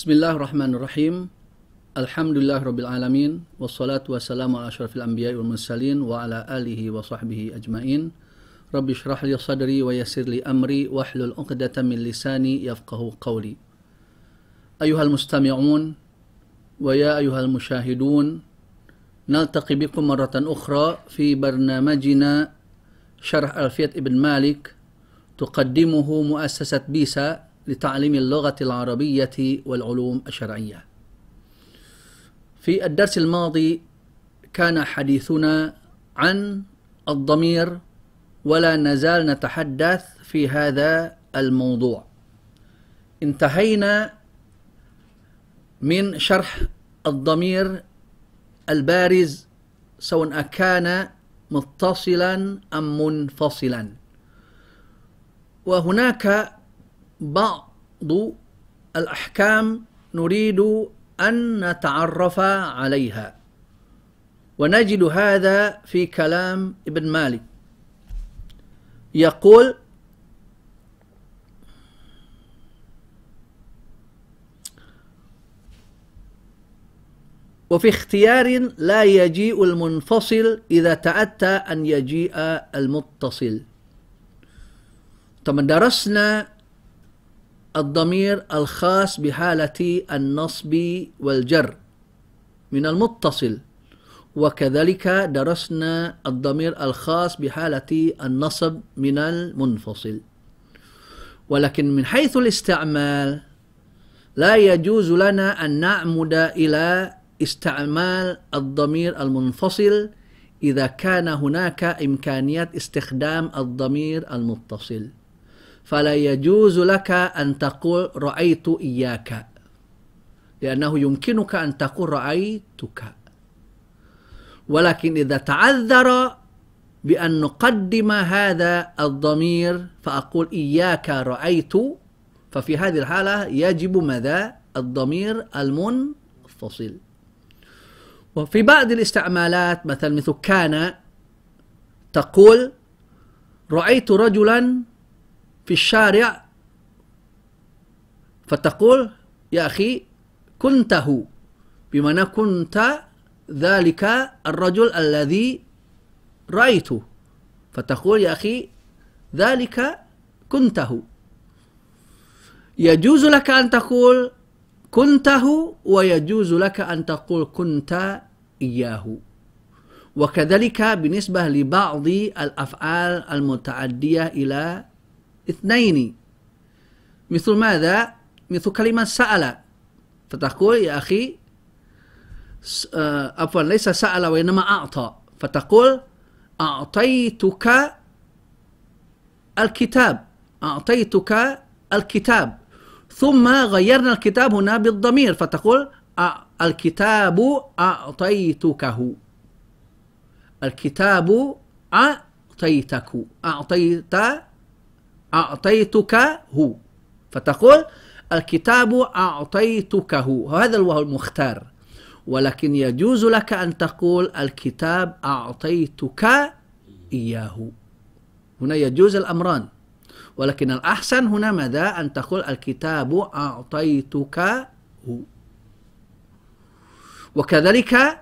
بسم الله الرحمن الرحيم الحمد لله رب العالمين والصلاة والسلام على أشرف الأنبياء والمرسلين وعلى آله وصحبه أجمعين رب اشرح لي صدري ويسر لي أمري واحلل عقدة من لساني يفقه قولي. أيها المستمعون ويا أيها المشاهدون نلتقي بكم مرة أخرى في برنامجنا شرح ألفية ابن مالك تقدمه مؤسسة بيسا لتعليم اللغة العربية والعلوم الشرعية. في الدرس الماضي كان حديثنا عن الضمير ولا نزال نتحدث في هذا الموضوع. انتهينا من شرح الضمير البارز سواء كان متصلا أم منفصلا. وهناك بعض الأحكام نريد أن نتعرف عليها. ونجد هذا في كلام ابن مالك. يقول وفي اختيار لا يجيء المنفصل إذا تأتى أن يجيء المتصل. ثم درسنا الضمير الخاص بحالة النصب والجر من المتصل. وكذلك درسنا الضمير الخاص بحالة النصب من المنفصل. ولكن من حيث الاستعمال لا يجوز لنا أن نعمد إلى استعمال الضمير المنفصل إذا كان هناك إمكانية استخدام الضمير المتصل. فلا يجوز لك أن تقول رأيت إياك لأنه يمكنك أن تقول رأيتك. ولكن إذا تعذر بأن نقدم هذا الضمير فأقول إياك رأيت ففي هذه الحالة يجب ماذا الضمير المنفصل. وفي بعض الاستعمالات مثلا مثل كان تقول رأيت رجلا في الشارع فتقول يا أخي كنته بمعنى كنت ذلك الرجل الذي رأيته. فتقول يا أخي ذلك كنته. يجوز لك أن تقول كنته ويجوز لك أن تقول كنت إياه. وكذلك بالنسبة لبعض الأفعال المتعدية إلى اثنين. مثل ماذا؟ مثل كلمة سأل. فتقول يا أخي عفوا ليس سأل وإنما أعطى. فتقول أعطيتك الكتاب. أعطيتك الكتاب. ثم غيرنا الكتاب هنا بالضمير. فتقول الكتاب أعطيتكه. الكتاب أعطيتك. أعطيت أعطيتك هو فتقول الكتاب أعطيتكه. هذا هو المختار. ولكن يجوز لك أن تقول الكتاب أعطيتك إياه. هنا يجوز الأمران. ولكن الأحسن هنا ماذا؟ أن تقول الكتاب أعطيتك. وكذلك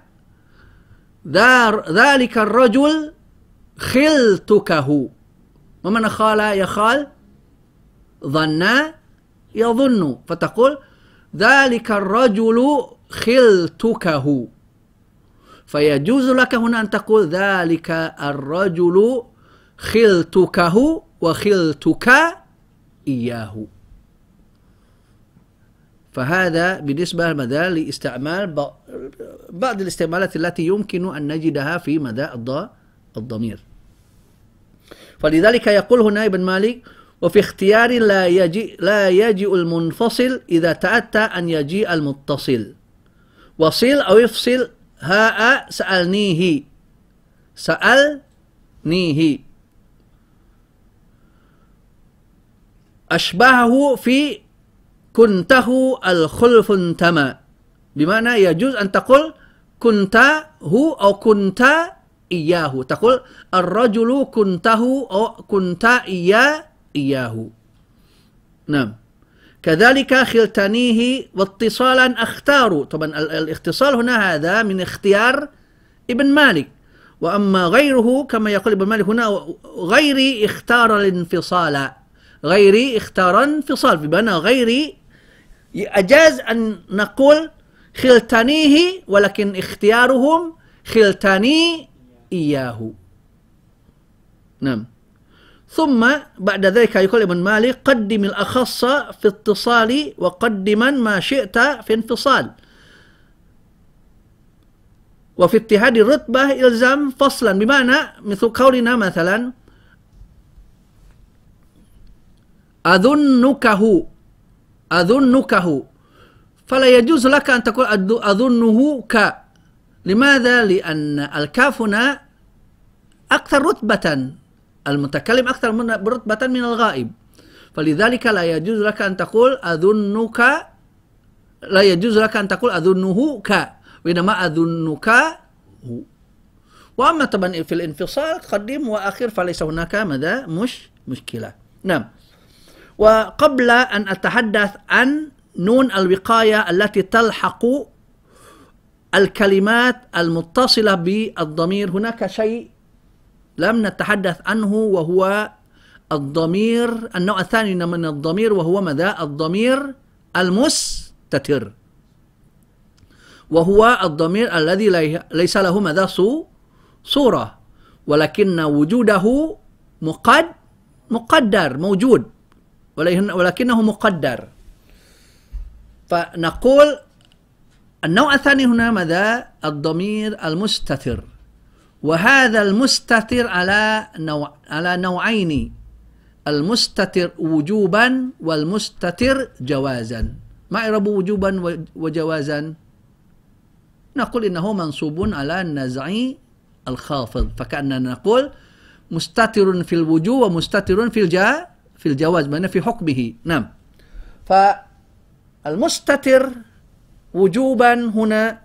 ذلك الرجل خلتكه. ومن خال يخال ظن يظن. فتقول ذلك الرجل خلتكه. فيجوز لك هنا أن تقول ذلك الرجل خلتكه وخلتك إياه. فهذا بالنسبة مدى لاستعمال بعض الاستعمالات التي يمكن أن نجدها في مدى الضمير. فلذلك يقول هنا ابن مالك وفي اختيار لا يجي لا يجيء المنفصل إذا تأتى أن يجيء المتصل. وصل أو يفصل هاء سألنيه. سألنيه. أشبهه في كنته الخلف انتمى. بمعنى يجوز أن تقول كنت هو أو كنت إياه. تقول الرجل كنته أو كنت إياه. إياه. نعم. كذلك خلتنيه واتصالا اختاروا طبعا الاختصال هنا هذا من اختيار ابن مالك. وأما غيره كما يقول ابن مالك هنا غيري اختار الانفصال. غيري اختار انفصال. بمعنى غيري أجاز أن نقول خلتنيه ولكن اختيارهم خلتني إياه. نعم. ثم بعد ذلك يقول ابن مالك قدم الأخص في اتصال وقدما ما شئت في انفصال. وفي اتحاد الرتبة إلزام فصلا بمعنى مثل قولنا مثلا أظنكه أظنكه فلا يجوز لك أن تقول أظنه ك لماذا؟ لأن الكاف هنا أكثر رتبة. المتكلم أكثر رتبة من الغائب. فلذلك لا يجوز لك أن تقول أظنك لا يجوز لك أن تقول أظنه ك وإنما أظنك هو. وأما طبعا في الانفصال قدم وأخير فليس هناك ماذا؟ مش مشكلة. نعم. وقبل أن أتحدث عن نون الوقاية التي تلحق الكلمات المتصلة بالضمير هناك شيء لم نتحدث عنه وهو الضمير النوع الثاني من الضمير وهو ماذا؟ الضمير المستتر. وهو الضمير الذي ليس له ماذا؟ صورة. ولكن وجوده مقد مقدر موجود. ولكنه مقدر. فنقول النوع الثاني هنا ماذا؟ الضمير المستتر. وهذا المستتر على نوع على نوعين. المستتر وجوبا والمستتر جوازا. ما إعراب وجوبا وجوازا؟ نقول إنه منصوب على النزع الخافض. فكأننا نقول مستتر في الوجوب ومستتر في الجاء في الجواز بمعنى في حكمه. نعم. فالمستتر وجوبا هنا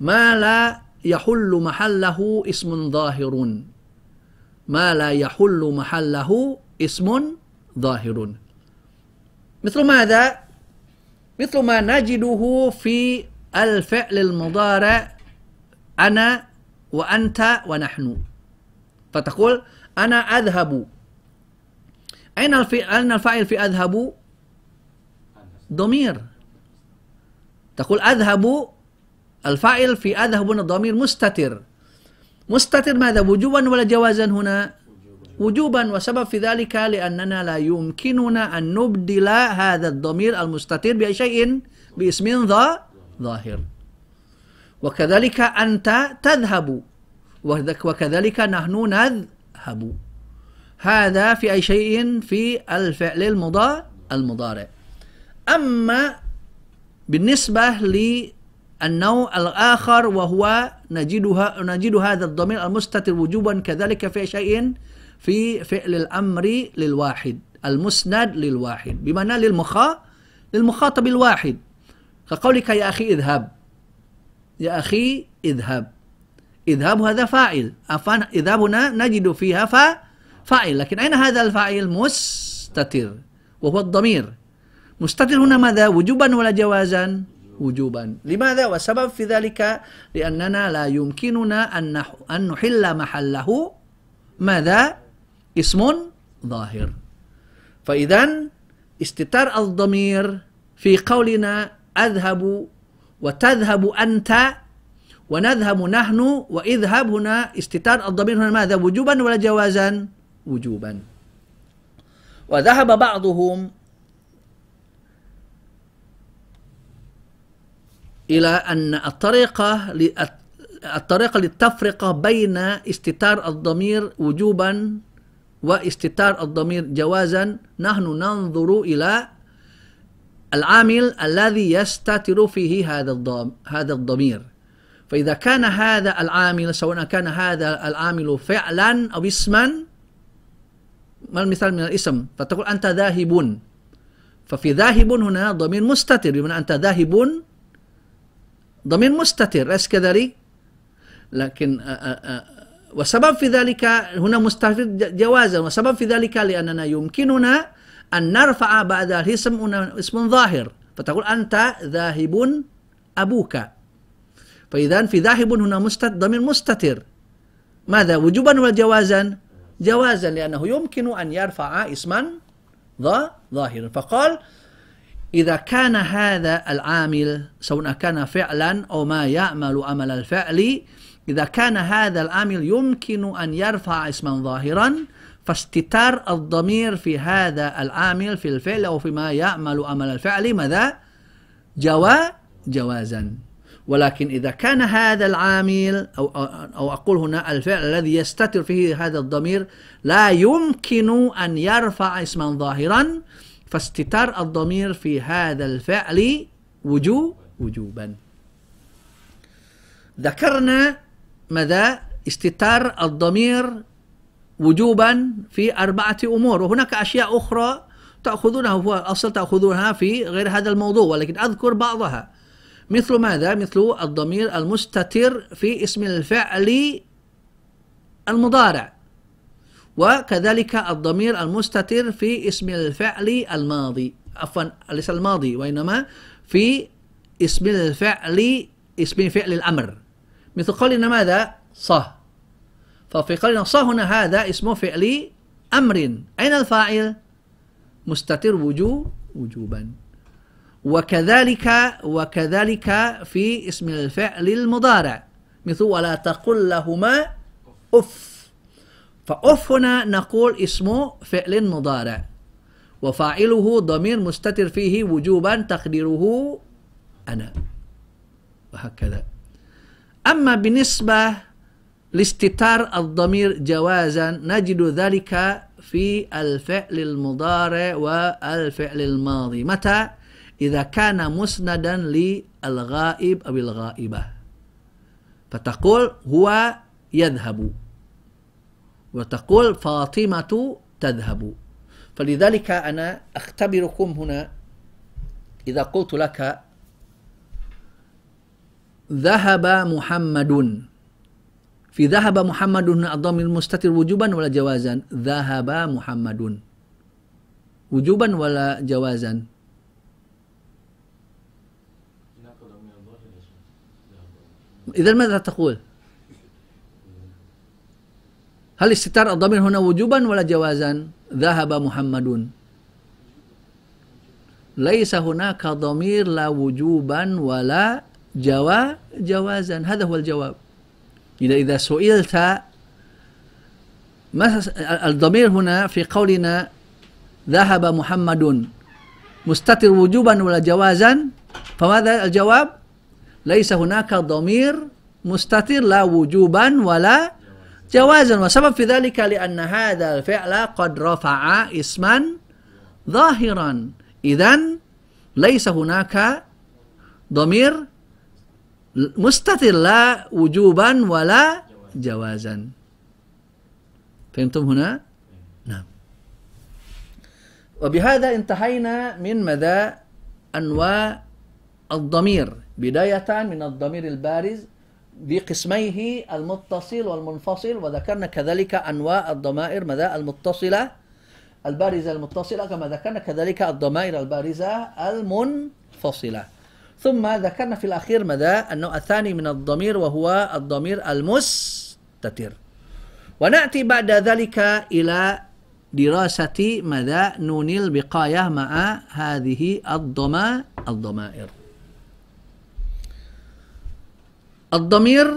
ما لا يحل محله اسم ظاهر. ما لا يحل محله اسم ظاهر. مثل ماذا؟ مثل ما نجده في الفعل المضارع أنا وأنت ونحن. فتقول أنا أذهب. أين أين الفاعل في أذهب؟ ضمير. تقول أذهب الفاعل في أذهب هنا ضمير مستتر. مستتر ماذا؟ وجوبا ولا جوازا هنا؟ وجوبا. وسبب في ذلك لأننا لا يمكننا أن نبدل هذا الضمير المستتر بأي شيء باسم ظاهر. وكذلك أنت تذهب. وكذلك نحن نذهب. هذا في أي شيء؟ في الفعل المضارع. أما بالنسبة للنوع الآخر وهو نجدها نجد هذا الضمير المستتر وجوبا كذلك في شيء في فعل الأمر للواحد المسند للواحد. بمعنى للمخا للمخاطب الواحد. كقولك يا أخي اذهب. يا أخي اذهب. اذهب هذا فاعل. اذهب هنا نجد فيها فاعل. لكن أين هذا الفاعل؟ مستتر. وهو الضمير. مستتر هنا ماذا؟ وجوبا ولا جوازا؟ وجوبا. لماذا؟ والسبب في ذلك لأننا لا يمكننا أن نحل محله. ماذا؟ اسم ظاهر. فإذا استتار الضمير في قولنا أذهب وتذهب أنت ونذهب نحن وإذهب هنا. استتار الضمير هنا ماذا؟ وجوبا ولا جوازا؟ وجوبا. وذهب بعضهم إلى أن الطريقة الطريقة للتفرقة بين استتار الضمير وجوبا واستتار الضمير جوازا نحن ننظر إلى العامل الذي يستتر فيه هذا هذا الضمير. فإذا كان هذا العامل سواء كان هذا العامل فعلا أو اسما ما المثال من الاسم؟ فتقول أنت ذاهب ففي ذاهب هنا ضمير مستتر بمعنى أنت ذاهب ضمير مستتر أليس كذلك؟ لكن وسبب في ذلك هنا مستتر جوازا وسبب في ذلك لأننا يمكننا أن نرفع بعد الاسم اسم ظاهر. فتقول أنت ذاهب أبوك. فإذا في ذاهب هنا مستتر ضمير مستتر. ماذا؟ وجوبا ولا جوازا؟ جوازا لأنه يمكن أن يرفع اسما ظاهرا. فقال إذا كان هذا العامل سواء كان فعلا أو ما يعمل عمل الفعل إذا كان هذا العامل يمكن أن يرفع اسما ظاهرا فاستتار الضمير في هذا العامل في الفعل أو فيما يعمل عمل الفعل ماذا؟ جوا جوازا ولكن إذا كان هذا العامل أو, أو أقول هنا الفعل الذي يستتر فيه هذا الضمير لا يمكن أن يرفع اسما ظاهرا فاستتار الضمير في هذا الفعل وجوب وجوبا. ذكرنا ماذا؟ استتار الضمير وجوبا في أربعة أمور. وهناك أشياء أخرى تأخذونها هو أصل تأخذونها في غير هذا الموضوع ولكن أذكر بعضها. مثل ماذا؟ مثل الضمير المستتر في اسم الفعل المضارع. وكذلك الضمير المستتر في اسم الفعل الماضي. عفوا ليس الماضي وإنما في اسم الفعل اسم فعل الأمر. مثل قولنا ماذا؟ صه ففي قولنا صه هنا هذا اسم فعل أمر. أين الفاعل؟ مستتر وجوب وجوبا. وكذلك وكذلك في اسم الفعل المضارع. مثل ولا تقل لهما أف. فأف هنا نقول اسم فعل مضارع وفاعله ضمير مستتر فيه وجوبا تقديره أنا وهكذا. أما بالنسبة لاستتار الضمير جوازا نجد ذلك في الفعل المضارع والفعل الماضي. متى؟ إذا كان مسندا للغائب أو الغائبة. فتقول هو يذهب. وتقول فاطمة تذهب. فلذلك أنا أختبركم هنا إذا قلت لك ذهب محمد. في ذهب محمد هنا الضمير المستتر وجوبا ولا جوازا؟ ذهب محمد. وجوبا ولا جوازا؟ إذا ماذا تقول؟ هل استتار الضمير هنا وجوبا ولا جوازا؟ ذهب محمد ليس هناك ضمير لا وجوبا ولا جوا جوازا. هذا هو الجواب. إذا إذا سئلت ما الضمير هنا في قولنا ذهب محمد مستتر وجوبا ولا جوازا؟ فماذا الجواب؟ ليس هناك ضمير مستتر لا وجوبا ولا جوازا. وسبب في ذلك لأن هذا الفعل قد رفع اسما ظاهرا. إذا ليس هناك ضمير مستتر لا وجوبا ولا جوازا. فهمتم هنا؟ نعم. وبهذا انتهينا من مدى أنواع الضمير. بداية من الضمير البارز بقسميه المتصل والمنفصل وذكرنا كذلك أنواع الضمائر مدى المتصلة البارزة المتصلة كما ذكرنا كذلك الضمائر البارزة المنفصلة. ثم ذكرنا في الأخير مدى النوع الثاني من الضمير وهو الضمير المستتر. ونأتي بعد ذلك إلى دراسة مدى نون البقاية مع هذه الضمائر الضمائر الضمير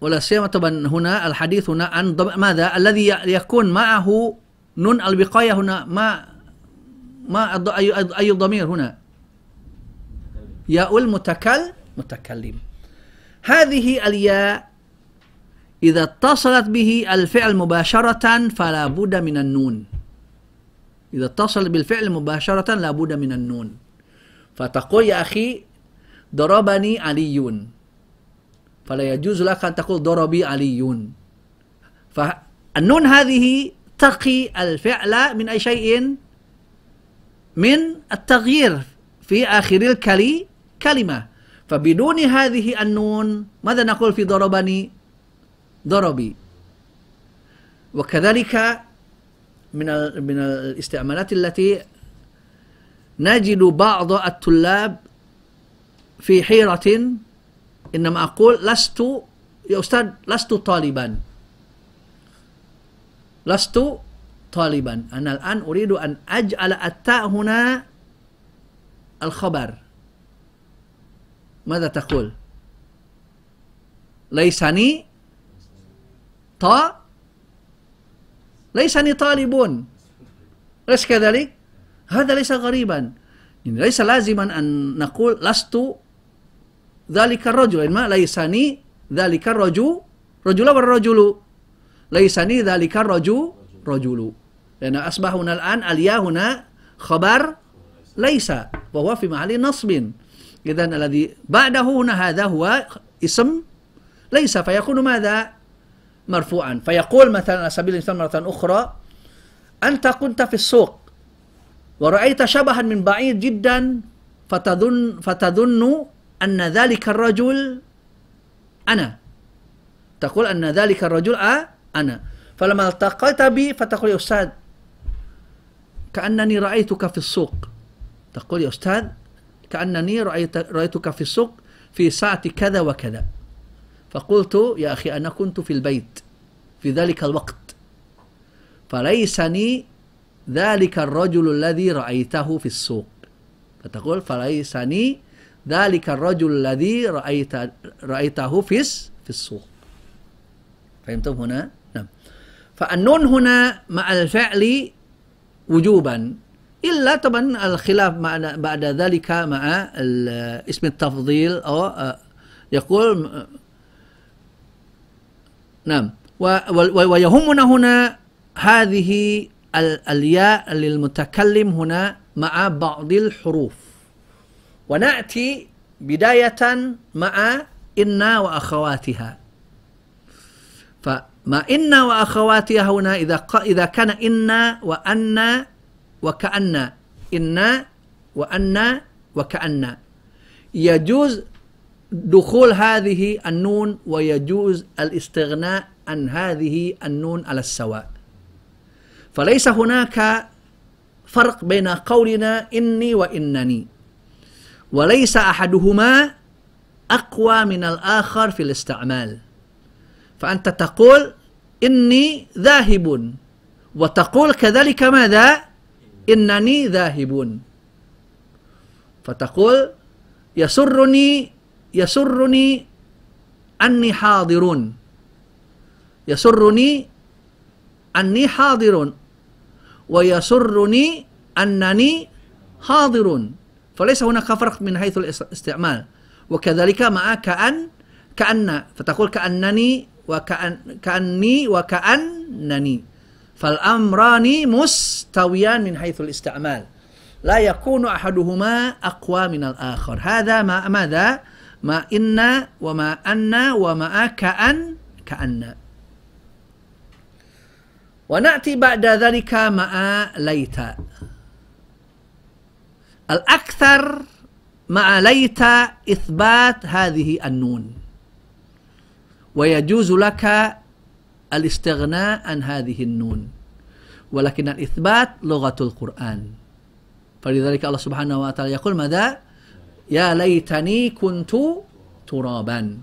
ولا سيما طبعا هنا الحديث هنا عن ماذا؟ الذي يكون معه نون الوقاية هنا ما ما أي أي ضمير هنا؟ ياء المتكل متكلم. هذه الياء إذا اتصلت به الفعل مباشرة فلا بد من النون. إذا اتصل بالفعل مباشرة لا بد من النون. فتقول يا أخي ضربني علي فلا يجوز لك أن تقول ضربي علي فالنون هذه يتقي الفعل من أي شيء من التغيير في آخر الكلي كلمة فبدون هذه النون ماذا نقول في ضربني ضربي وكذلك من من الاستعمالات التي نجد بعض الطلاب في حيرة إنما أقول لست يا أستاذ لست طالبا. لست طالبا. أنا الآن أريد أن أجعل التاء هنا الخبر. ماذا تقول؟ ليسني طا ليسني طالب أليس كذلك؟ هذا ليس غريبا. ليس لازما أن نقول لست ذلك الرجل إنما ليسني ذلك الرجل رجل والرجل ليسني ذلك الرجل رجل لأن أصبح هنا الآن الياء هنا خبر ليس وهو في محل نصب إذا الذي بعده هنا هذا هو اسم ليس فيكون ماذا مرفوعا فيقول مثلا على سبيل المثال مرة أخرى أنت كنت في السوق ورأيت شبها من بعيد جدا فتظن فتظن أن ذلك الرجل أنا. تقول أن ذلك الرجل أنا. فلما التقيت بي فتقول يا أستاذ كأنني رأيتك في السوق. تقول يا أستاذ كأنني رأيت رأيتك في السوق في ساعة كذا وكذا. فقلت يا أخي أنا كنت في البيت في ذلك الوقت. فليسني ذلك الرجل الذي رأيته في السوق. فتقول فليسني ذلك الرجل الذي رأيت رأيته في في السوق. فهمتم هنا؟ نعم. فالنون هنا مع الفعل وجوبا إلا طبعا الخلاف بعد ذلك مع اسم التفضيل أو آه، يقول نعم. ويهمنا هنا هذه الياء للمتكلم هنا مع بعض الحروف. ونأتي بداية مع إن وأخواتها. فما إن وأخواتها هنا إذا إذا كان إن وأن وكأن. إن وأن وكأن. يجوز دخول هذه النون ويجوز الاستغناء عن هذه النون على السواء. فليس هناك فرق بين قولنا إني وإنني. وليس أحدهما أقوى من الآخر في الاستعمال. فأنت تقول إني ذاهب وتقول كذلك ماذا؟ إنني ذاهب. فتقول يسرني يسرني أني حاضر. يسرني أني حاضر ويسرني أنني حاضر. فليس هناك فرق من حيث الاستعمال. وكذلك مع كأن كأن فتقول كأنني وكأن كأني وكأنني. فالأمران مستويان من حيث الاستعمال. لا يكون أحدهما أقوى من الآخر. هذا ما ماذا؟ ما إن وما أن وما كأن كأن. ونأتي بعد ذلك مع ليت الأكثر مع ليت إثبات هذه النون. ويجوز لك الاستغناء عن هذه النون. ولكن الإثبات لغة القرآن. فلذلك الله سبحانه وتعالى يقول ماذا؟ يا ليتني كنت ترابا.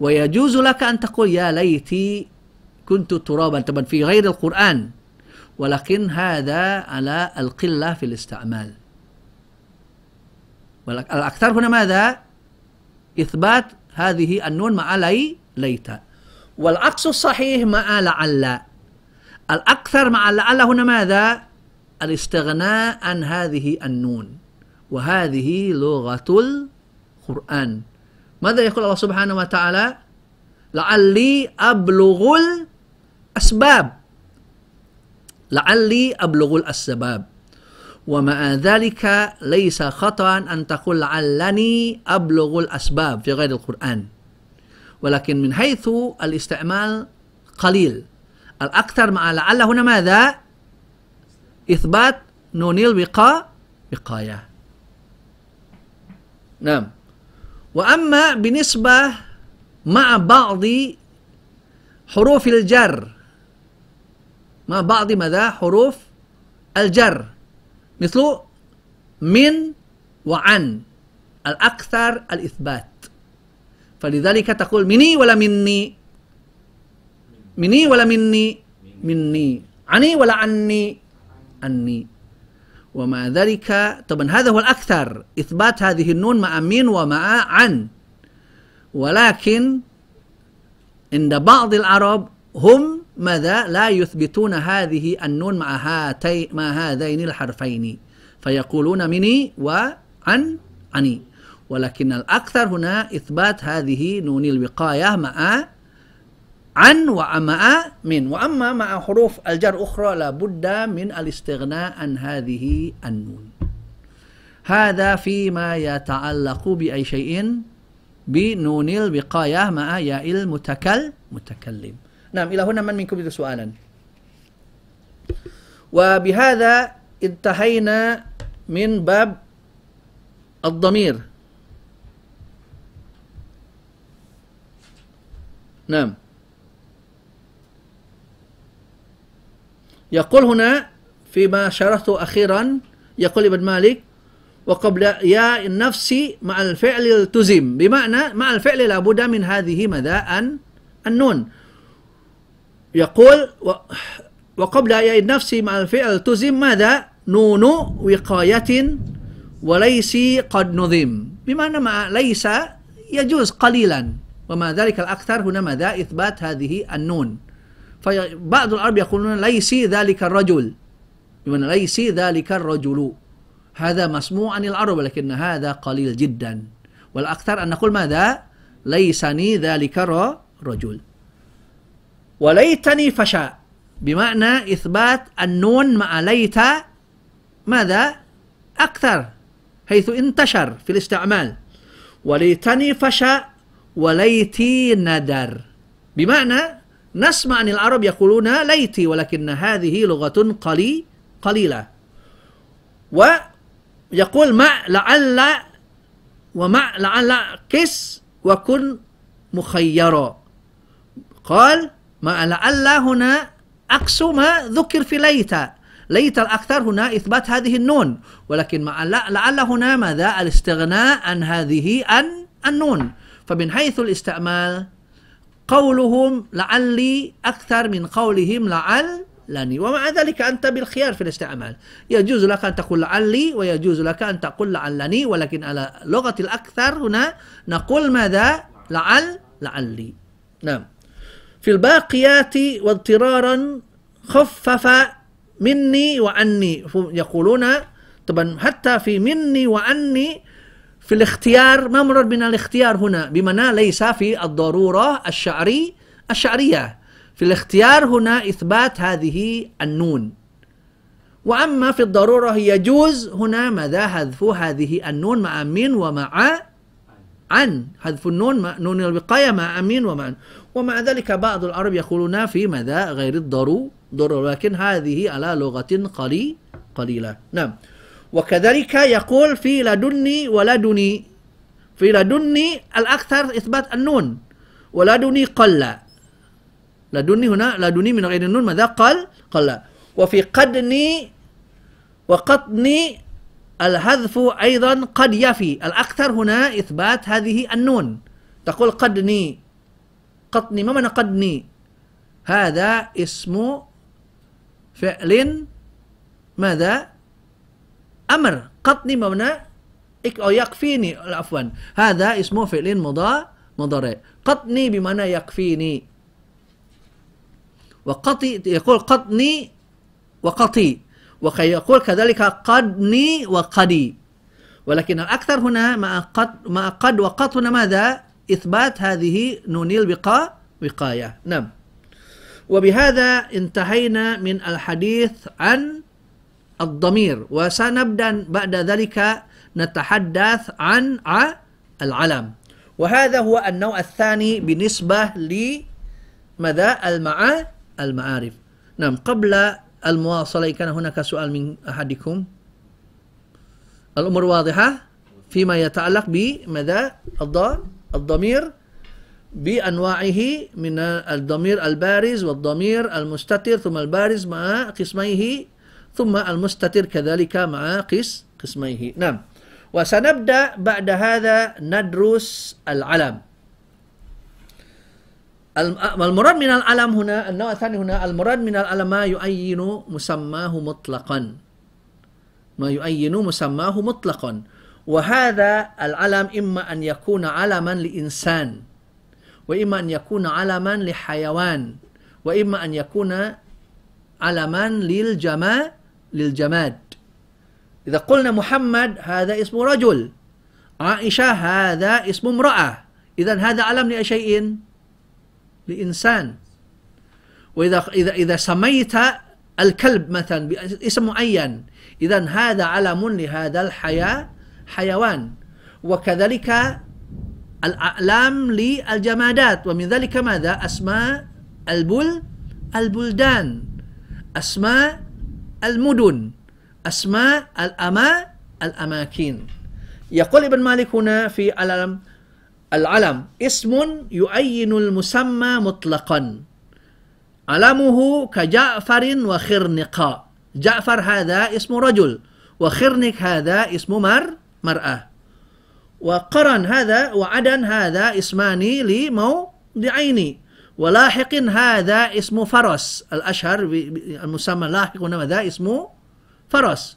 ويجوز لك أن تقول يا ليتي كنت ترابا. طبعا في غير القرآن. ولكن هذا على القلة في الاستعمال. الأكثر هنا ماذا؟ إثبات هذه النون مع لي ليت. والعكس الصحيح مع لعل. الأكثر مع لعل هنا ماذا؟ الاستغناء عن هذه النون. وهذه لغة القرآن. ماذا يقول الله سبحانه وتعالى؟ لعلي أبلغ الأسباب. لعلي أبلغ الأسباب. ومع ذلك ليس خطأ أن تقول لعلني أبلغ الأسباب في غير القرآن. ولكن من حيث الاستعمال قليل. الأكثر مع لعل هنا ماذا؟ إثبات نون الوقاء وقاية. نعم. وأما بالنسبة مع بعض حروف الجر. مع بعض ماذا؟ حروف الجر. مثل من وعن الأكثر الإثبات. فلذلك تقول مني ولا مني؟ مني ولا مني؟ مني. عني ولا عني؟ عني. ومع ذلك؟ طبعا هذا هو الأكثر إثبات هذه النون مع من ومع عن. ولكن عند بعض العرب هم ماذا؟ لا يثبتون هذه النون مع هاتي مع هذين الحرفين. فيقولون مني وعن عني. ولكن الأكثر هنا إثبات هذه نون الوقاية مع عن ومع من. وأما مع حروف الجر أخرى لابد من الاستغناء عن هذه النون. هذا فيما يتعلق بأي شيء؟ بنون الوقاية مع ياء المتكل متكلم. نعم إلى هنا من منكم يريد سؤالا. وبهذا انتهينا من باب الضمير. نعم. يقول هنا فيما شرحته أخيرا يقول ابن مالك وقبل يا النفس مع الفعل التزم. بمعنى مع الفعل لابد من هذه ماذا أن النون. يقول وقبل يا النفس مع الفعل التزم ماذا؟ نون وقاية وليس قد نظم. بمعنى مع ليس يجوز قليلا. وما ذلك الأكثر هنا ماذا؟ إثبات هذه النون. فبعض العرب يقولون ليس ذلك الرجل. بمعنى ليس ذلك الرجل. هذا مسموع عن العرب لكن هذا قليل جدا. والأكثر أن نقول ماذا؟ ليسني ذلك الرجل وليتني فشاء بمعنى إثبات النون مع ليت ماذا؟ أكثر حيث انتشر في الاستعمال. وليتني فشاء وليتي ندر. بمعنى نسمع عن العرب يقولون ليتي ولكن هذه لغة قلي قليلة. ويقول مع لعل ومع لعل اعكس وكن مخيرا. قال مع لعل هنا عكس ما ذكر في ليت. ليت الأكثر هنا إثبات هذه النون. ولكن مع لعل هنا ماذا؟ الاستغناء عن هذه أن النون. فمن حيث الاستعمال قولهم لعلي أكثر من قولهم لعلني. ومع ذلك أنت بالخيار في الاستعمال. يجوز لك أن تقول لعلي ويجوز لك أن تقول لعلني. ولكن على لغة الأكثر هنا نقول ماذا؟ لعل لعلي. نعم. في الباقيات واضطرارا خفف مني وعني. يقولون طبعا حتى في مني وعني في الاختيار ما مراد من الاختيار هنا؟ بمعنى ليس في الضرورة الشعري الشعرية. في الاختيار هنا إثبات هذه النون. وأما في الضرورة يجوز هنا ماذا؟ حذف هذه النون مع من ومع عن. حذف النون نون الوقاية مع أمين ومع ومع ذلك بعض العرب يقولون في ماذا غير الضرورة لكن هذه على لغة قلي قليلة. نعم. وكذلك يقول في لدني ولدني. في لدني الأكثر إثبات النون. ولدني قل. لدني هنا لدني من غير النون ماذا؟ قل قل. وفي قدني وقطني الحذف أيضا قد يفي. الأكثر هنا إثبات هذه النون. تقول قدني. قطني ما معنى قدني هذا اسم فعل ماذا؟ أمر. قطني مبنى أو يكفيني. عفوا. هذا اسمه فعل مضارع. قطني بمعنى يكفيني. وقطي يقول قطني وقطي. ويقول كذلك قدني وقدي. ولكن الأكثر هنا مع قد مع قد وقط هنا ماذا؟ إثبات هذه نون الوقاء وقاية. نعم. وبهذا انتهينا من الحديث عن الضمير وسنبدأ بعد ذلك نتحدث عن العلم. وهذا هو النوع الثاني بالنسبة لماذا؟ المع المعارف. نعم قبل المواصلة كان هناك سؤال من أحدكم. الأمور واضحة فيما يتعلق بماذا؟ الضمير بأنواعه من الضمير البارز والضمير المستتر ثم البارز مع قسميه ثم المستتر كذلك مع قس قسميه. نعم. وسنبدأ بعد هذا ندرس العلم. المراد من العلم هنا؟ النوع الثاني هنا المراد من العلم ما يعين مسماه مطلقا. ما يعين مسماه مطلقا. وهذا العلم إما أن يكون علما لإنسان وإما أن يكون علما لحيوان وإما أن يكون علما للجماء للجماد. إذا قلنا محمد هذا اسم رجل عائشة هذا اسم امرأة إذا هذا علم لأي شيء لإنسان. وإذا إذا إذا سميت الكلب مثلا باسم معين إذا هذا علم لهذا الحياة حيوان. وكذلك الأعلام للجمادات. ومن ذلك ماذا؟ أسماء البل البلدان. أسماء المدن. أسماء الأما الأماكن. يقول ابن مالك هنا في العلم العلم اسم يعين المسمى مطلقا. علمه كجعفر وخرنقاء. جعفر هذا اسم رجل وخرنق هذا اسم مر مرأة. وقرن هذا وعدن هذا اسمان لموضعين. ولاحق هذا اسم فرس. الأشهر المسمى لاحق ماذا؟ اسمه فرس.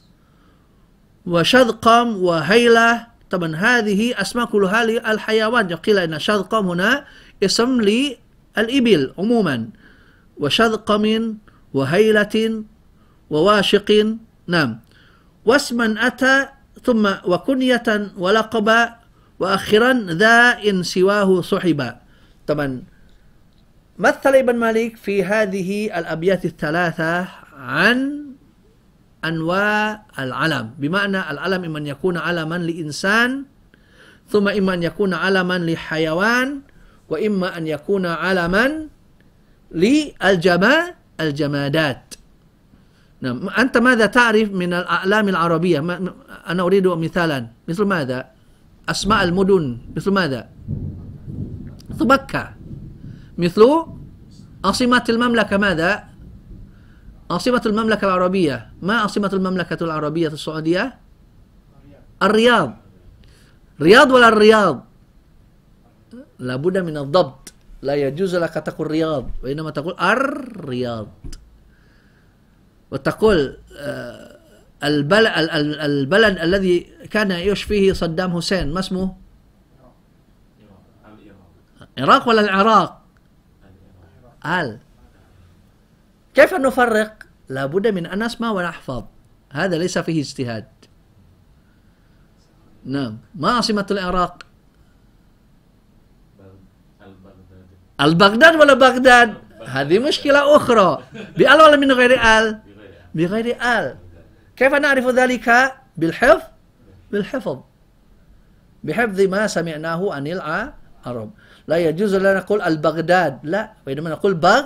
وشذقم وهيلة. طبعا هذه أسماء كلها للحيوان. قيل أن شذقم هنا اسم للإبل عموما. وشذقم وهيلة وواشق. نعم. واسما أتى ثم وكنية ولقبا وأخيرا ذا إن سواه صحبا طبعا مثل ابن مالك في هذه الأبيات الثلاثة عن أنواع العلم بمعنى العلم إما أن يكون علما لإنسان ثم إما أن يكون علما لحيوان وإما أن يكون علما للجماء الجمادات نعم. أنت ماذا تعرف من الأعلام العربية؟ أنا أريد مثالا. مثل ماذا؟ أسماء المدن. مثل ماذا؟ مثل مكة. مثل عاصمة المملكة ماذا؟ عاصمة المملكة العربية. ما عاصمة المملكة العربية السعودية؟ الرياض. رياض ولا الرياض؟ لابد من الضبط. لا يجوز لك تقول رياض وإنما تقول الرياض. وتقول البلد, البلد الذي كان يعيش فيه صدام حسين ما اسمه؟ العراق ولا العراق؟ ال كيف نفرق؟ لابد من أن نسمع ونحفظ. هذا ليس فيه اجتهاد. نعم. ما عاصمة العراق؟ البغداد. ولا بغداد؟ هذه مشكلة أخرى. بأل ولا من غير آل. بغير آل. كيف نعرف ذلك؟ بالحفظ؟ بالحفظ. بحفظ ما سمعناه عن العرب. لا يجوز لنا نقول البغداد. لا وإنما نقول بغ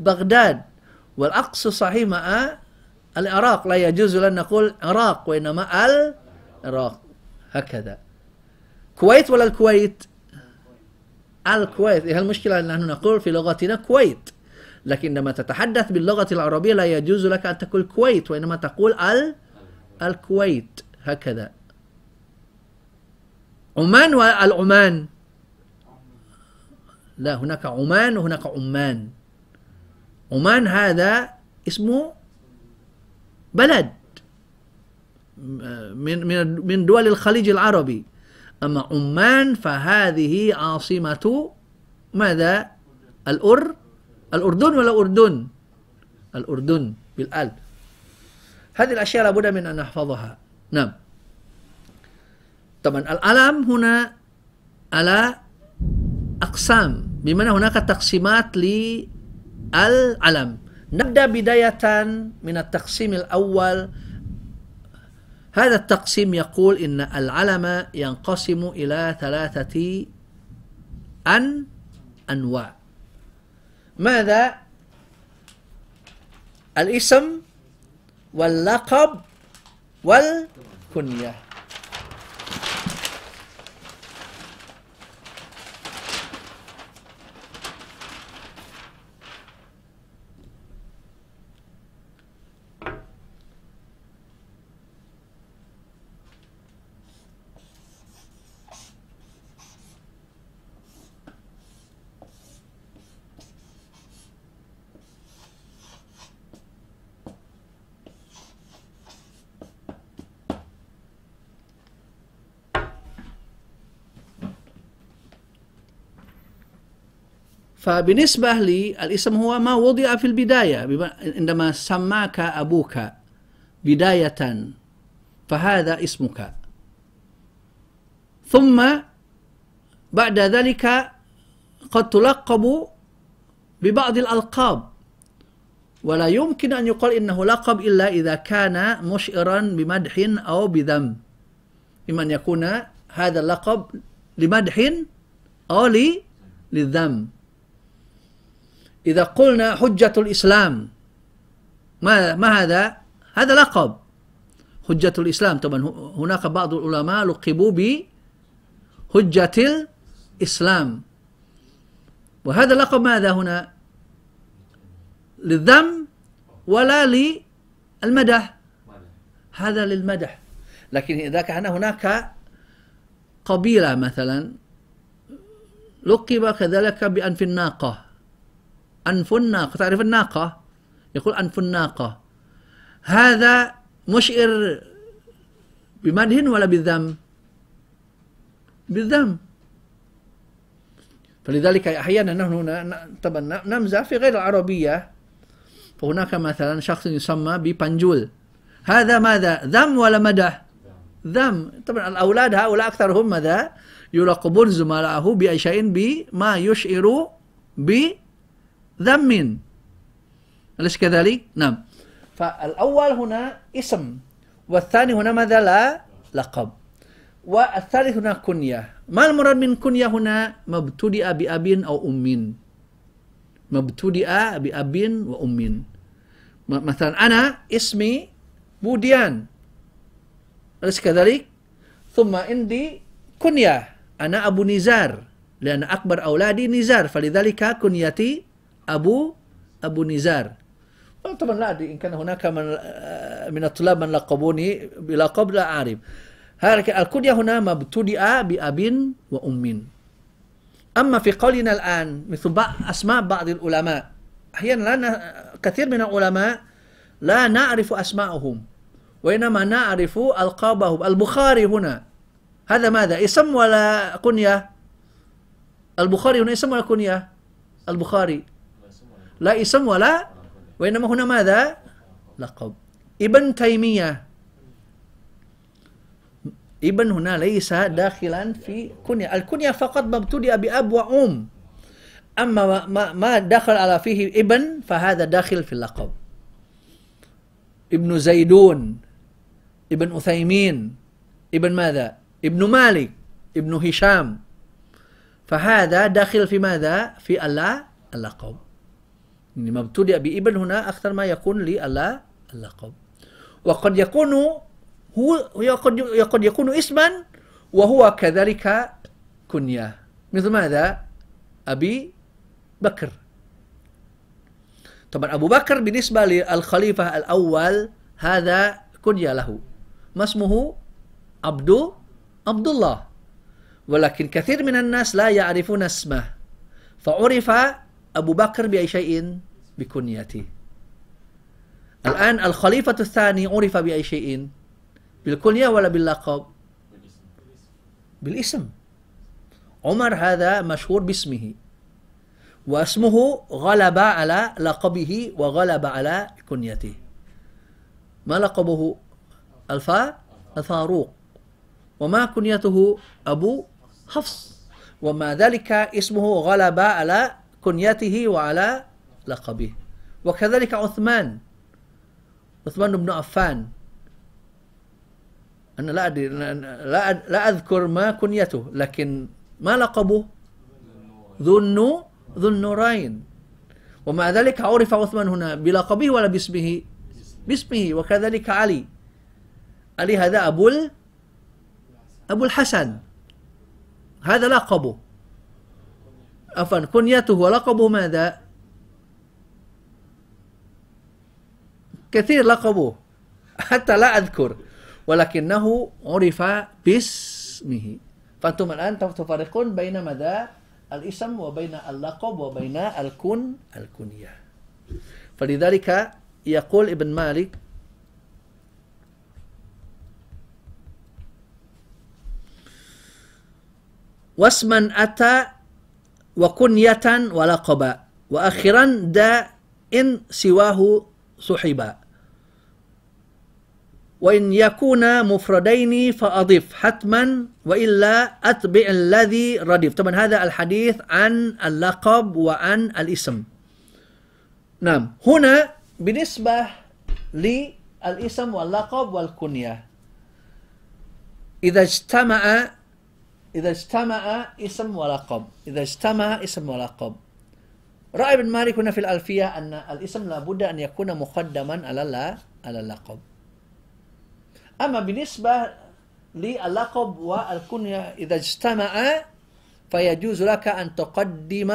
بغداد. والعكس صحيح مع العراق. لا يجوز لنا نقول عراق وإنما العراق. هكذا. كويت ولا الكويت؟ الكويت. هي المشكلة؟ أن نحن نقول في لغتنا كويت. لكن عندما تتحدث باللغة العربية لا يجوز لك أن تقول كويت وإنما تقول ال الكويت. هكذا. عمان والعمان لا هناك عمان وهناك عمان. عمان هذا اسمه بلد. من من من دول الخليج العربي. أما عمان فهذه عاصمة ماذا؟ الأر. الأردن ولا أردن؟ الأردن بالأل هذه الأشياء لابد من أن نحفظها. نعم. طبعا العلم هنا على أقسام. بمعنى هناك تقسيمات للعلم نبدأ بداية من التقسيم الأول. هذا التقسيم يقول إن العلم ينقسم إلى ثلاثة أن أنواع. ماذا؟ الاسم واللقب والكنية. فبالنسبة لي الاسم هو ما وضع في البداية عندما سماك أبوك بداية فهذا اسمك. ثم بعد ذلك قد تلقب ببعض الألقاب. ولا يمكن أن يقال إنه لقب إلا إذا كان مشعرا بمدح أو بذم إما أن يكون هذا اللقب لمدح أو للذم إذا قلنا حجة الإسلام ما ما هذا؟ هذا لقب. حجة الإسلام طبعا هناك بعض العلماء لقبوا بحجة الإسلام. وهذا لقب ماذا هنا؟ للذم ولا للمدح. هذا للمدح. لكن إذا كان هناك قبيلة مثلا لقب كذلك بأنف الناقة. أنف الناقة تعرف الناقة؟ يقول أنف الناقة هذا مشعر بمدح ولا بالذم؟ بالذم. فلذلك أحيانا نحن طبعا نمزح في غير العربية. فهناك مثلا شخص يسمى ببنجول. هذا ماذا؟ ذم ولا مدح؟ ذم. طبعا الأولاد هؤلاء أكثرهم ماذا؟ يلقبون زملائه بأي شيء بما يشعر ب ذم أليس كذلك؟ نعم فالأول هنا اسم والثاني هنا ماذا لا لقب والثالث هنا كنية ما المراد من كنية هنا مبتدئ بأب أو أم مبتدئ بأب وأم مثلا أنا اسمي بوديان أليس كذلك؟ ثم عندي كنية أنا أبو نزار لأن أكبر أولادي نزار فلذلك كنيتي أبو أبو نزار. طبعا لا أدري إن كان هناك من من الطلاب من لقبوني بلقب لا أعرف. الكنية هنا مبتدئ بأب وأم. أما في قولنا الآن مثل أسماء بعض العلماء أحيانا لا كثير من العلماء لا نعرف أسماءهم وإنما نعرف ألقابهم. البخاري هنا هذا ماذا؟ اسم ولا كنية؟ البخاري هنا اسم ولا كنية؟ البخاري. لا اسم ولا وإنما هنا ماذا؟ لقب. ابن تيمية. ابن هنا ليس داخلا في كنية. الكنية فقط مبتدئ بأب وأم. أما ما, ما دخل على فيه ابن فهذا داخل في اللقب. ابن زيدون ابن أثيمين ابن ماذا؟ ابن مالك ابن هشام. فهذا داخل في ماذا؟ في الله اللقب. لما ابتدأ بابن هنا أكثر ما يكون لله اللقب. وقد يكون هو قد قد يكون اسما وهو كذلك كنية. مثل ماذا؟ أبي بكر. طبعا أبو بكر بالنسبة للخليفة الأول هذا كنية له. ما اسمه؟ عبد عبد الله. ولكن كثير من الناس لا يعرفون اسمه. فعرف أبو بكر بأي شيء بكنيته الآن الخليفة الثاني عرف بأي شيء بالكنية ولا باللقب بالاسم عمر هذا مشهور باسمه واسمه غلب على لقبه وغلب على كنيته ما لقبه الفا الفاروق وما كنيته أبو حفص وما ذلك اسمه غلب على كنيته وعلى لقبه. وكذلك عثمان. عثمان بن عفان. أنا لا أدري لا, أذكر ما كنيته لكن ما لقبه؟ ذو ذو النورين. ومع ذلك عرف عثمان هنا بلقبه ولا باسمه؟ باسمه. وكذلك علي. علي هذا أبو ال... أبو الحسن. هذا لقبه. عفوا كنيته ولقبه ماذا؟ كثير لقبه حتى لا أذكر ولكنه عرف باسمه. فأنتم الآن تفرقون بين ماذا؟ الاسم وبين اللقب وبين الكن الكنية. فلذلك يقول ابن مالك واسما أتى وكنية ولقبا وأخيرا دا إن سواه صحبا. وإن يكون مفردين فأضف حتما وإلا أتبع الذي ردف. طبعا هذا الحديث عن اللقب وعن الاسم. نعم. هنا بالنسبة للاسم واللقب والكنية. إذا اجتمع إذا اجتمع اسم ولقب إذا اجتمع اسم ولقب رأي ابن مالك هنا في الألفية أن الاسم لابد أن يكون مقدما على على اللقب أما بالنسبة للقب والكنية إذا اجتمعا فيجوز لك أن تقدم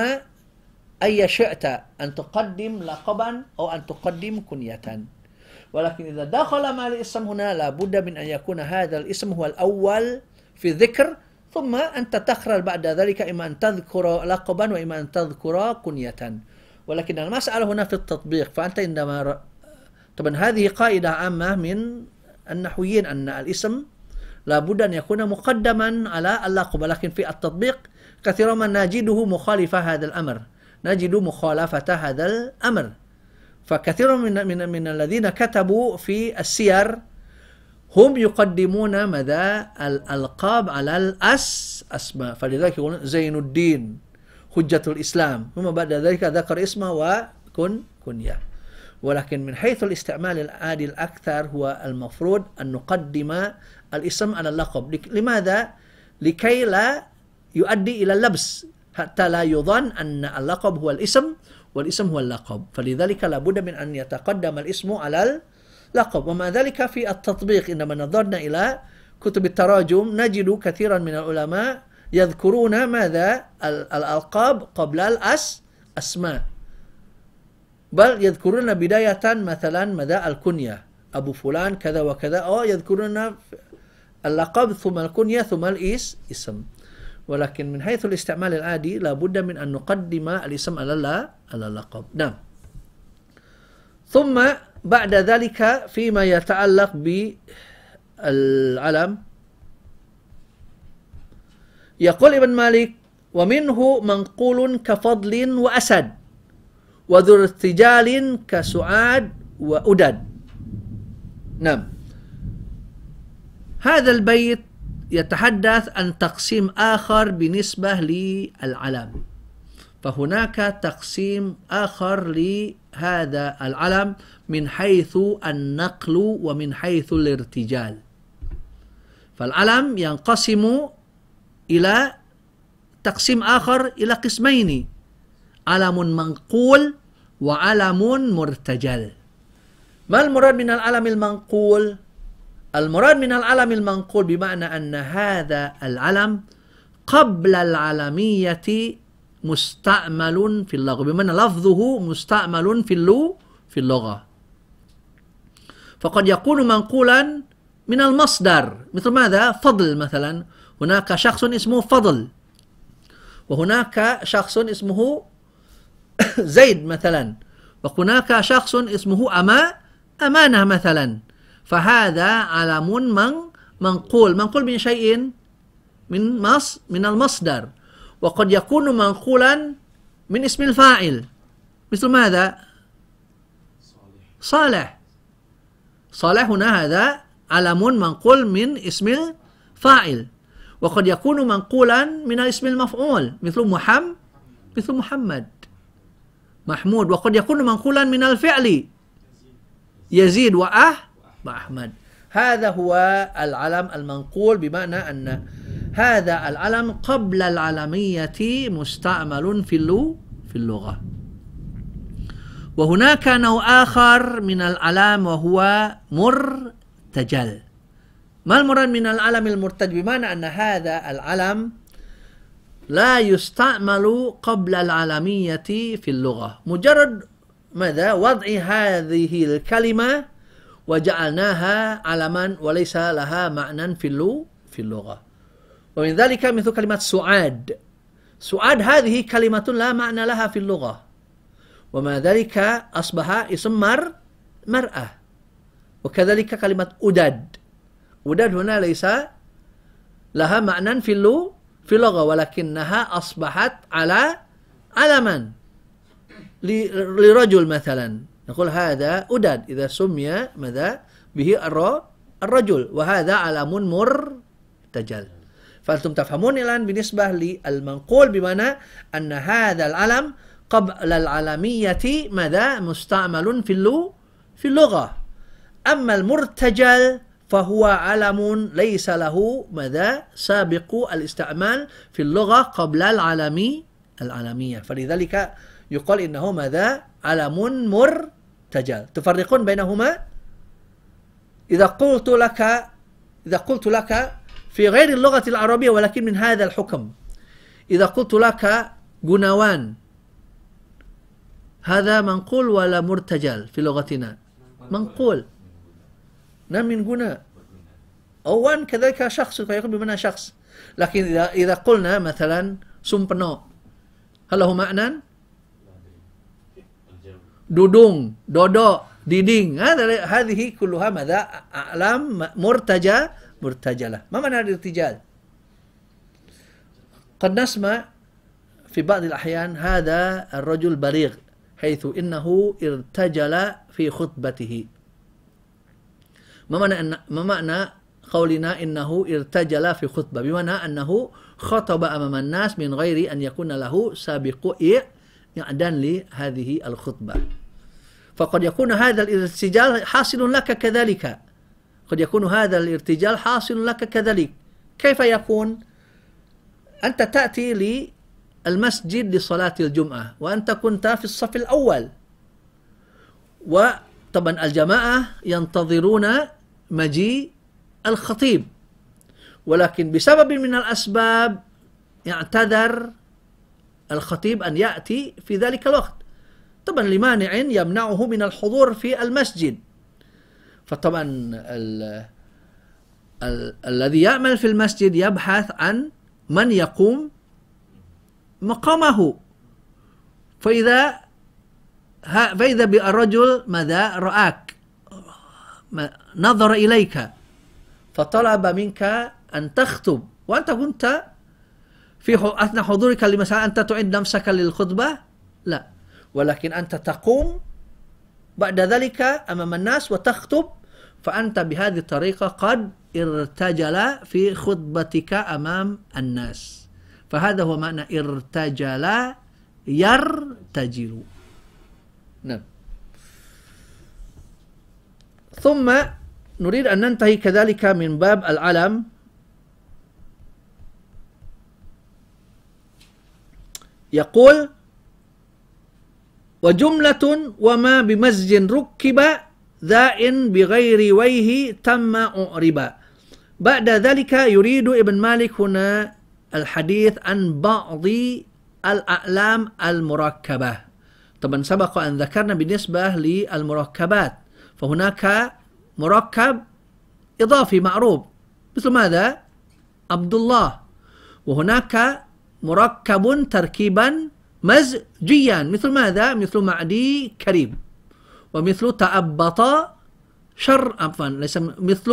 أي شئت أن تقدم لقبا أو أن تقدم كنية. ولكن إذا دخل مع الاسم هنا لابد من أن يكون هذا الاسم هو الأول في الذكر ثم أنت تخرج بعد ذلك إما أن تذكر لقبا وإما أن تذكر كنية. ولكن المسألة هنا في التطبيق فأنت عندما طبعا هذه قاعدة عامة من النحويين أن الاسم لابد أن يكون مقدما على اللقب. لكن في التطبيق كثيرا ما نجده مخالفة هذا الأمر. نجد مخالفة هذا الأمر. فكثير من من من الذين كتبوا في السير هم يقدمون ماذا الألقاب على الأس أسماء فلذلك يقولون زين الدين حجة الإسلام. ثم بعد ذلك ذكر اسمه وكن كنية ولكن من حيث الاستعمال العادي الأكثر هو المفروض أن نقدم الاسم على اللقب. لماذا؟ لكي لا يؤدي إلى اللبس. حتى لا يظن أن اللقب هو الاسم والاسم هو اللقب. فلذلك لابد من أن يتقدم الاسم على اللقب ومع ذلك في التطبيق. عندما نظرنا إلى كتب التراجم. نجد كثيرا من العلماء يذكرون ماذا؟ الألقاب قبل الأس أسماء بل يذكرون بداية مثلا مدى الكنية. أبو فلان كذا وكذا. أو يذكرون اللقب ثم الكنية ثم الإس اسم ولكن من حيث الاستعمال العادي لابد من أن نقدم الإسم على على اللقب. نعم. ثم بعد ذلك فيما يتعلق بالعلم يقول ابن مالك ومنه منقول كفضل وأسد وذو ارتجال كسعاد وأدد نعم هذا البيت يتحدث عن تقسيم آخر بالنسبة للعلم فهناك تقسيم آخر لهذا العلم من حيث النقل ومن حيث الارتجال. فالعلم ينقسم إلى تقسيم آخر إلى قسمين علم منقول وعلم مرتجل. ما المراد من العلم المنقول؟ المراد من العلم المنقول بمعنى أن هذا العلم قبل العلمية مستعمل في اللغة. بمعنى لفظه مستعمل في اللغة في اللغة. فقد يكون منقولا من المصدر. مثل ماذا؟ فضل مثلا. هناك شخص اسمه فضل. وهناك شخص اسمه زيد مثلا. وهناك شخص اسمه أما أمانة مثلا. فهذا علم من منقول. منقول من شيء؟ من مص من المصدر. وقد يكون منقولا من اسم الفاعل. مثل ماذا؟ صالح. صالح هنا هذا علم منقول من اسم الفاعل. وقد يكون منقولا من اسم المفعول مثل محمد مثل محمد. محمود. وقد يكون منقولا من الفعل. يزيد. وأه؟ وأحمد. هذا هو العلم المنقول بمعنى أن هذا العلم قبل العلمية مستعمل في في اللغة. وهناك نوع آخر من العلام وهو مرتجل. ما المراد من العلم المرتجل؟ بمعنى أن هذا العلم لا يستعمل قبل العالمية في اللغة. مجرد ماذا؟ وضع هذه الكلمة وجعلناها علما وليس لها معنى في في اللغة. ومن ذلك مثل كلمة سعاد سعاد هذه كلمة لا معنى لها في اللغة وما ذلك أصبح اسم مر مرأة وكذلك كلمة أداد أداد هنا ليس لها معنى في اللغة في اللغة ولكنها أصبحت على علما لرجل مثلا نقول هذا أداد إذا سمي ماذا به الرجل وهذا علم مرتجل فأنتم تفهمون الآن بالنسبة للمنقول بمعنى أن هذا العلم قبل العلمية ماذا؟ مستعمل في في اللغة. أما المرتجل فهو علم ليس له ماذا؟ سابق الاستعمال في اللغة قبل العلمي العالمية فلذلك يقال إنه ماذا؟ علم مرتجل. تفرقون بينهما؟ إذا قلت لك إذا قلت لك في غير اللغة العربية ولكن من هذا الحكم. إذا قلت لك جنوان هذا منقول ولا مرتجل في لغتنا؟ منقول. نعم من جنا أوان كذلك شخص فيكون بمعنى شخص. لكن إذا إذا قلنا مثلا سمبنو هل له معنى؟ دودون دودو ديدين هذا هذه كلها ماذا؟ أعلام مرتجى مرتجلة ما معنى الارتجال قد نسمع في بعض الأحيان هذا الرجل بليغ حيث إنه ارتجل في خطبته ما معنى أن ما معنى قولنا إنه ارتجل في خطبة بمعنى أنه خطب أمام الناس من غير أن يكون له سابق إعدان لهذه الخطبة فقد يكون هذا الارتجال حاصل لك كذلك قد يكون هذا الارتجال حاصل لك كذلك. كيف يكون؟ أنت تأتي المسجد لصلاة الجمعة وأنت كنت في الصف الأول. وطبعا الجماعة ينتظرون مجيء الخطيب. ولكن بسبب من الأسباب يعتذر الخطيب أن يأتي في ذلك الوقت. طبعا لمانع يمنعه من الحضور في المسجد. فطبعا ال ال الذي يعمل في المسجد يبحث عن من يقوم مقامه. فإذا فإذا بالرجل ماذا رآك؟ نظر إليك. فطلب منك أن تخطب وأنت كنت في أثناء حضورك لمسألة أنت تعد نفسك للخطبة؟ لا. ولكن أنت تقوم بعد ذلك أمام الناس وتخطب فأنت بهذه الطريقة قد ارتجل في خطبتك أمام الناس. فهذا هو معنى ارتجل يرتجل. نعم. ثم نريد أن ننتهي كذلك من باب العلم يقول وجملة وما بمسجد ركب ذائن بغير ويه تم أعربا بعد ذلك يريد ابن مالك هنا الحديث عن بعض الأعلام المركبة طبعا سبق أن ذكرنا بالنسبة للمركبات فهناك مركب إضافي معروف مثل ماذا؟ عبد الله وهناك مركب تركيبا مزجيا. مثل ماذا؟ مثل معدي كريم. ومثل تأبط شر عفوا ليس مثل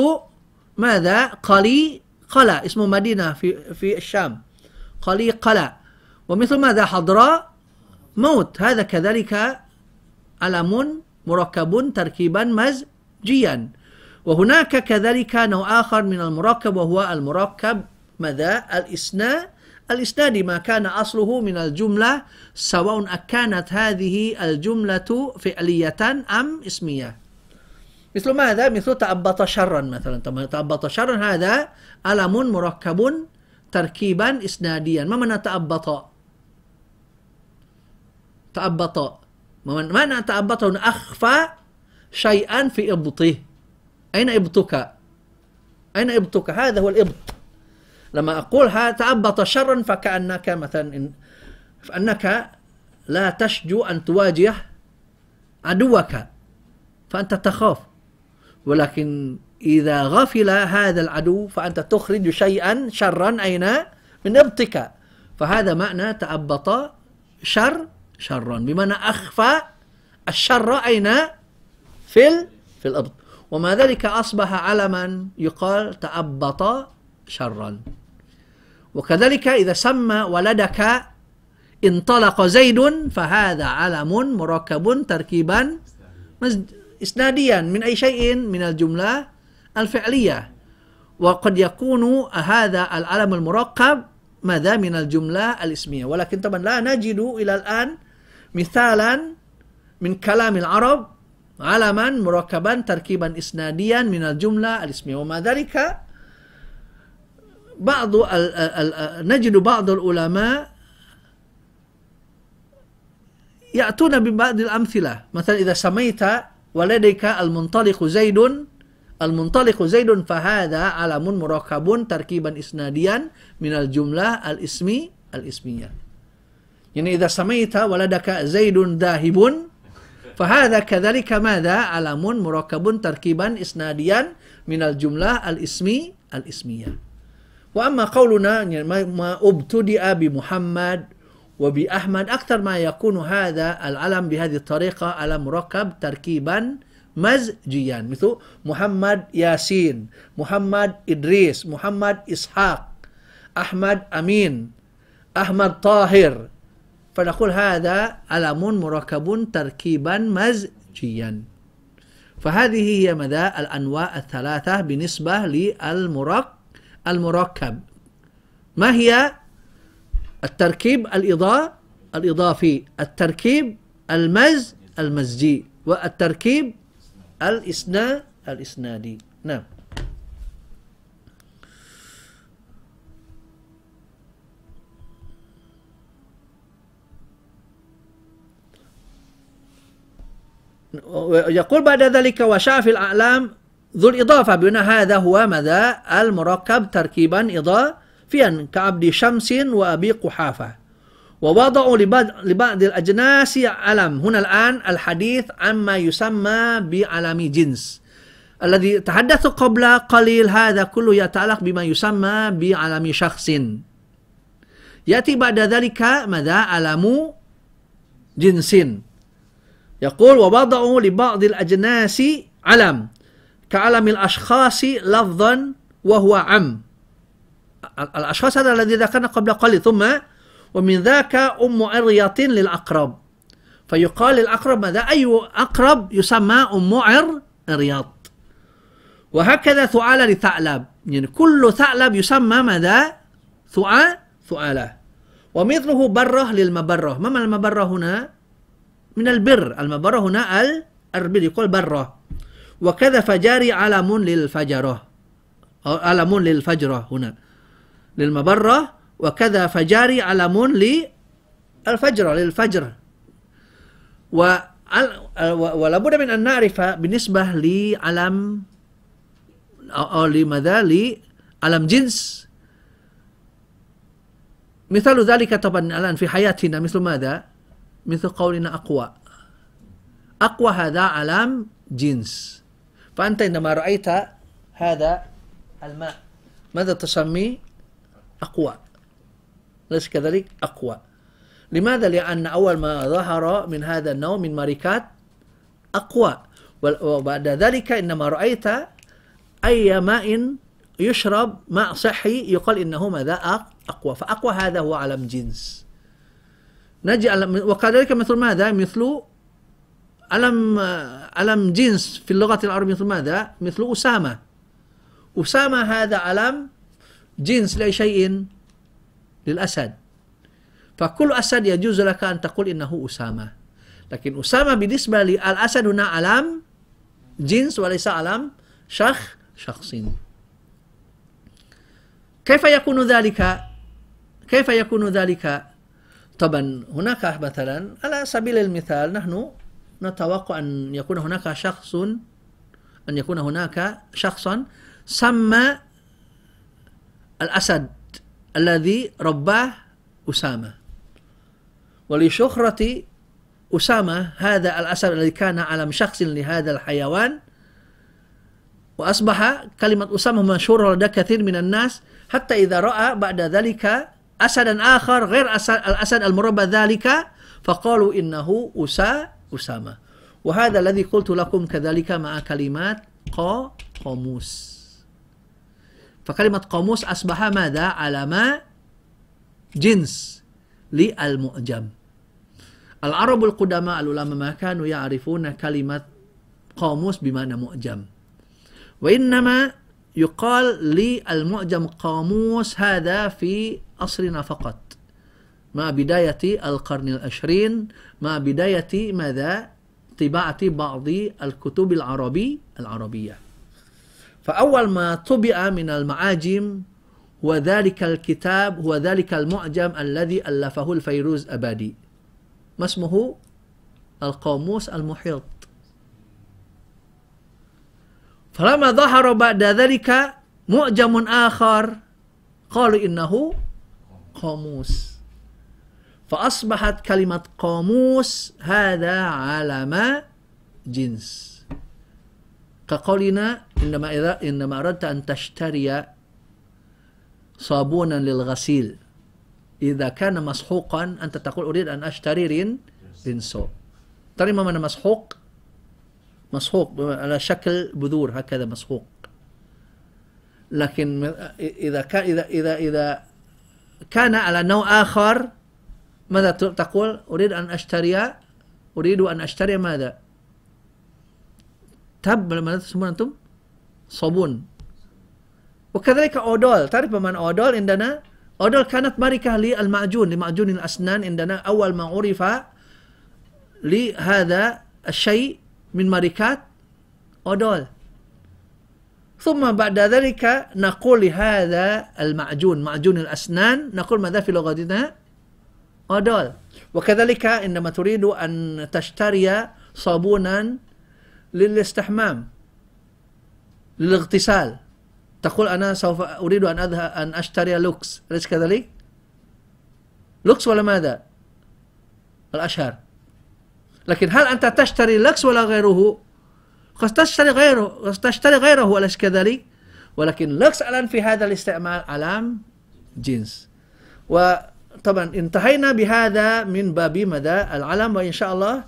ماذا؟ قلي قلع اسمه مدينة في في الشام. قلي قلع ومثل ماذا؟ حضراء موت. هذا كذلك علم مركب تركيبا مزجيا. وهناك كذلك نوع آخر من المركب وهو المركب ماذا؟ الإسناد. الإسناد ما كان أصله من الجملة سواء كانت هذه الجملة فعلية أم اسمية مثل ماذا؟ مثل تأبط شرا مثلا تأبط شرا هذا ألم مركب تركيبا إسناديا ما معنى تأبط؟ تأبط معنى تعبط هنا أخفى شيئا في إبطه أين إبطك؟ أين إبطك؟ هذا هو الإبط لما أقول تعبط شرا فكأنك مثلا إن فأنك لا تشجو أن تواجه عدوك فأنت تخاف. ولكن إذا غفل هذا العدو فأنت تخرج شيئا شرا أين؟ من إبطك فهذا معنى تعبط شر شرا بمعنى أخفى الشر أين؟ في ال... في الأرض. وما ذلك أصبح علما يقال تعبط شرا. وكذلك إذا سمى ولدك انطلق زيد فهذا علم مركب تركيبا إسناديا من أي شيء من الجملة الفعلية. وقد يكون هذا العلم المركب ماذا من الجملة الإسمية. ولكن طبعا لا نجد إلى الآن مثالا من كلام العرب علما مركبا تركيبا إسناديا من الجملة الإسمية. وما ذلك بعض نجد بعض العلماء يأتون ببعض الأمثلة. مثلا إذا سميت ولديك المنطلق زيد المنطلق زيد فهذا علم مركب تركيبا إسناديا من الجملة الاسمي الاسمية. يعني إذا سميت ولدك زيد ذاهب فهذا كذلك ماذا؟ علم مركب تركيبا إسناديا من الجملة الاسمي الاسمية. وأما قولنا يعني ما ابتدأ بمحمد وبأحمد أكثر ما يكون هذا العلم بهذه الطريقة علم مركب تركيبا مزجيا مثل محمد ياسين محمد إدريس محمد إسحاق أحمد أمين أحمد طاهر. فنقول هذا علم مركب تركيبا مزجيا. فهذه هي مدى الأنواع الثلاثة بالنسبة للمرك المركب. ما هي التركيب؟ الإضافي الإضافي. التركيب المز المزجي. والتركيب الإسناد الإسنادي. نعم. يقول بعد ذلك وشاف الأعلام ذو الإضافة بأن هذا هو ماذا؟ المركب تركيبا إضافيا كعبد شمس وأبي قحافة. ووضعوا لبعض, لبعض الأجناس علم. هنا الآن الحديث عما يسمى بعلم جنس. الذي تحدث قبل قليل هذا كله يتعلق بما يسمى بعلم شخص. يأتي بعد ذلك ماذا؟ علم جنس. يقول ووضعوا لبعض الأجناس علم. كعلم الأشخاص لفظا وهو عم. الأشخاص هذا الذي ذكرنا قبل قليل. ثم ومن ذاك أم عرية للأقرب. فيقال للأقرب ماذا؟ أي أقرب يسمى أم عرياط وهكذا ثعال لثعلب. يعني كل ثعلب يسمى ماذا؟ ثعال ثعالة ومثله بره للمبرة. ما معنى المبرة هنا؟ من البر. المبرة هنا البر. يقول بره. وكذا فجاري علم للفجرة. أو علم للفجرة هنا. للمبرة. وكذا فجاري علم للفجر. للفجر ولا بد من أن نعرف بالنسبة لعلم أو لماذا لعلم جنس. مثال ذلك طبعا الآن في حياتنا. مثل ماذا؟ مثل قولنا أقوى. أقوى هذا علم جنس. فأنت عندما رأيت هذا الماء ماذا تسميه أقوى. ليس كذلك؟ أقوى. لماذا؟ لأن أول ما ظهر من هذا النوع من ماركات أقوى. وبعد ذلك إنما رأيت أي ماء يشرب ماء صحي يقال إنه ماذا؟ أقوى. فأقوى هذا هو علم جنس. نجي وكذلك مثل ماذا؟ مثل علم علم جنس في اللغة العربية مثل ماذا مثل أسامة أسامة هذا علم جنس لأي شيء للأسد فكل أسد يجوز لك أن تقول إنه أسامة لكن أسامة بالنسبة للأسد هنا علم جنس وليس علم شخ شخص كيف يكون ذلك كيف يكون ذلك طبعا هناك مثلا على سبيل المثال نحن نتوقع أن يكون هناك شخص أن يكون هناك شخصا سمى الأسد الذي رباه أسامة. ولشهرة أسامة هذا الأسد الذي كان علم شخص لهذا الحيوان وأصبح كلمة أسامة مشهورة لدى كثير من الناس حتى إذا رأى بعد ذلك أسدا آخر غير أسد الأسد المربى ذلك فقالوا إنه أسا أسامة وهذا الذي قلت لكم كذلك مع كلمات قا قاموس فكلمة قاموس أصبح ماذا علامة جنس للمؤجم العرب القدماء العلماء ما كانوا يعرفون كلمة قاموس بمعنى مؤجم وإنما يقال للمعجم قاموس هذا في عصرنا فقط مع بداية القرن العشرين مع بداية ماذا؟ طباعة بعض الكتب العربي العربية. فأول ما طبع من المعاجم هو ذلك الكتاب هو ذلك المعجم الذي ألفه الفيروز أبادي. ما اسمه؟ القاموس المحيط. فلما ظهر بعد ذلك معجم آخر قالوا إنه قاموس. فأصبحت كلمة قاموس هذا علم جنس. كقولنا إنما إذا إنما أردت أن تشتري صابونا للغسيل. إذا كان مسحوقا أنت تقول أريد أن أشتري رين رينسو ترى ما مسحوق؟ مسحوق على شكل بذور هكذا مسحوق. لكن إذا كان إذا إذا إذا كان على نوع آخر ماذا تقول؟ أريد أن أشتري أريد أن أشتري ماذا؟ تب ماذا تسمون أنتم؟ صابون. وكذلك أودول. تعرف من أودول عندنا؟ أودول كانت ماركة للمعجون لمعجون الأسنان عندنا. أول ما عرف لهذا الشيء من ماركات أودول. ثم بعد ذلك نقول لهذا المعجون معجون الأسنان نقول ماذا في لغتنا؟ أودول وكذلك عندما تريد أن تشتري صابونا للاستحمام للاغتسال. تقول أنا سوف أريد أن أذهب أن أشتري لوكس. أليس كذلك؟ لوكس ولا ماذا؟ الأشهر. لكن هل أنت تشتري لكس ولا غيره؟ قد تشتري غيره قد تشتري غيره أليس كذلك؟ ولكن لكس الآن في هذا الاستعمال؟ علام جنس. وطبعا انتهينا بهذا من باب مدى العلم وإن شاء الله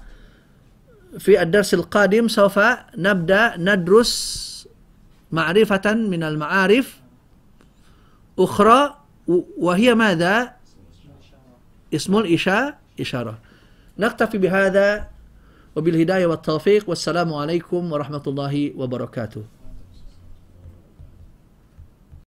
في الدرس القادم سوف نبدأ ندرس معرفة من المعارف أخرى وهي ماذا؟ اسم الإشاء إشارة. نكتفي بهذا وبالهداية والتوفيق والسلام عليكم ورحمة الله وبركاته.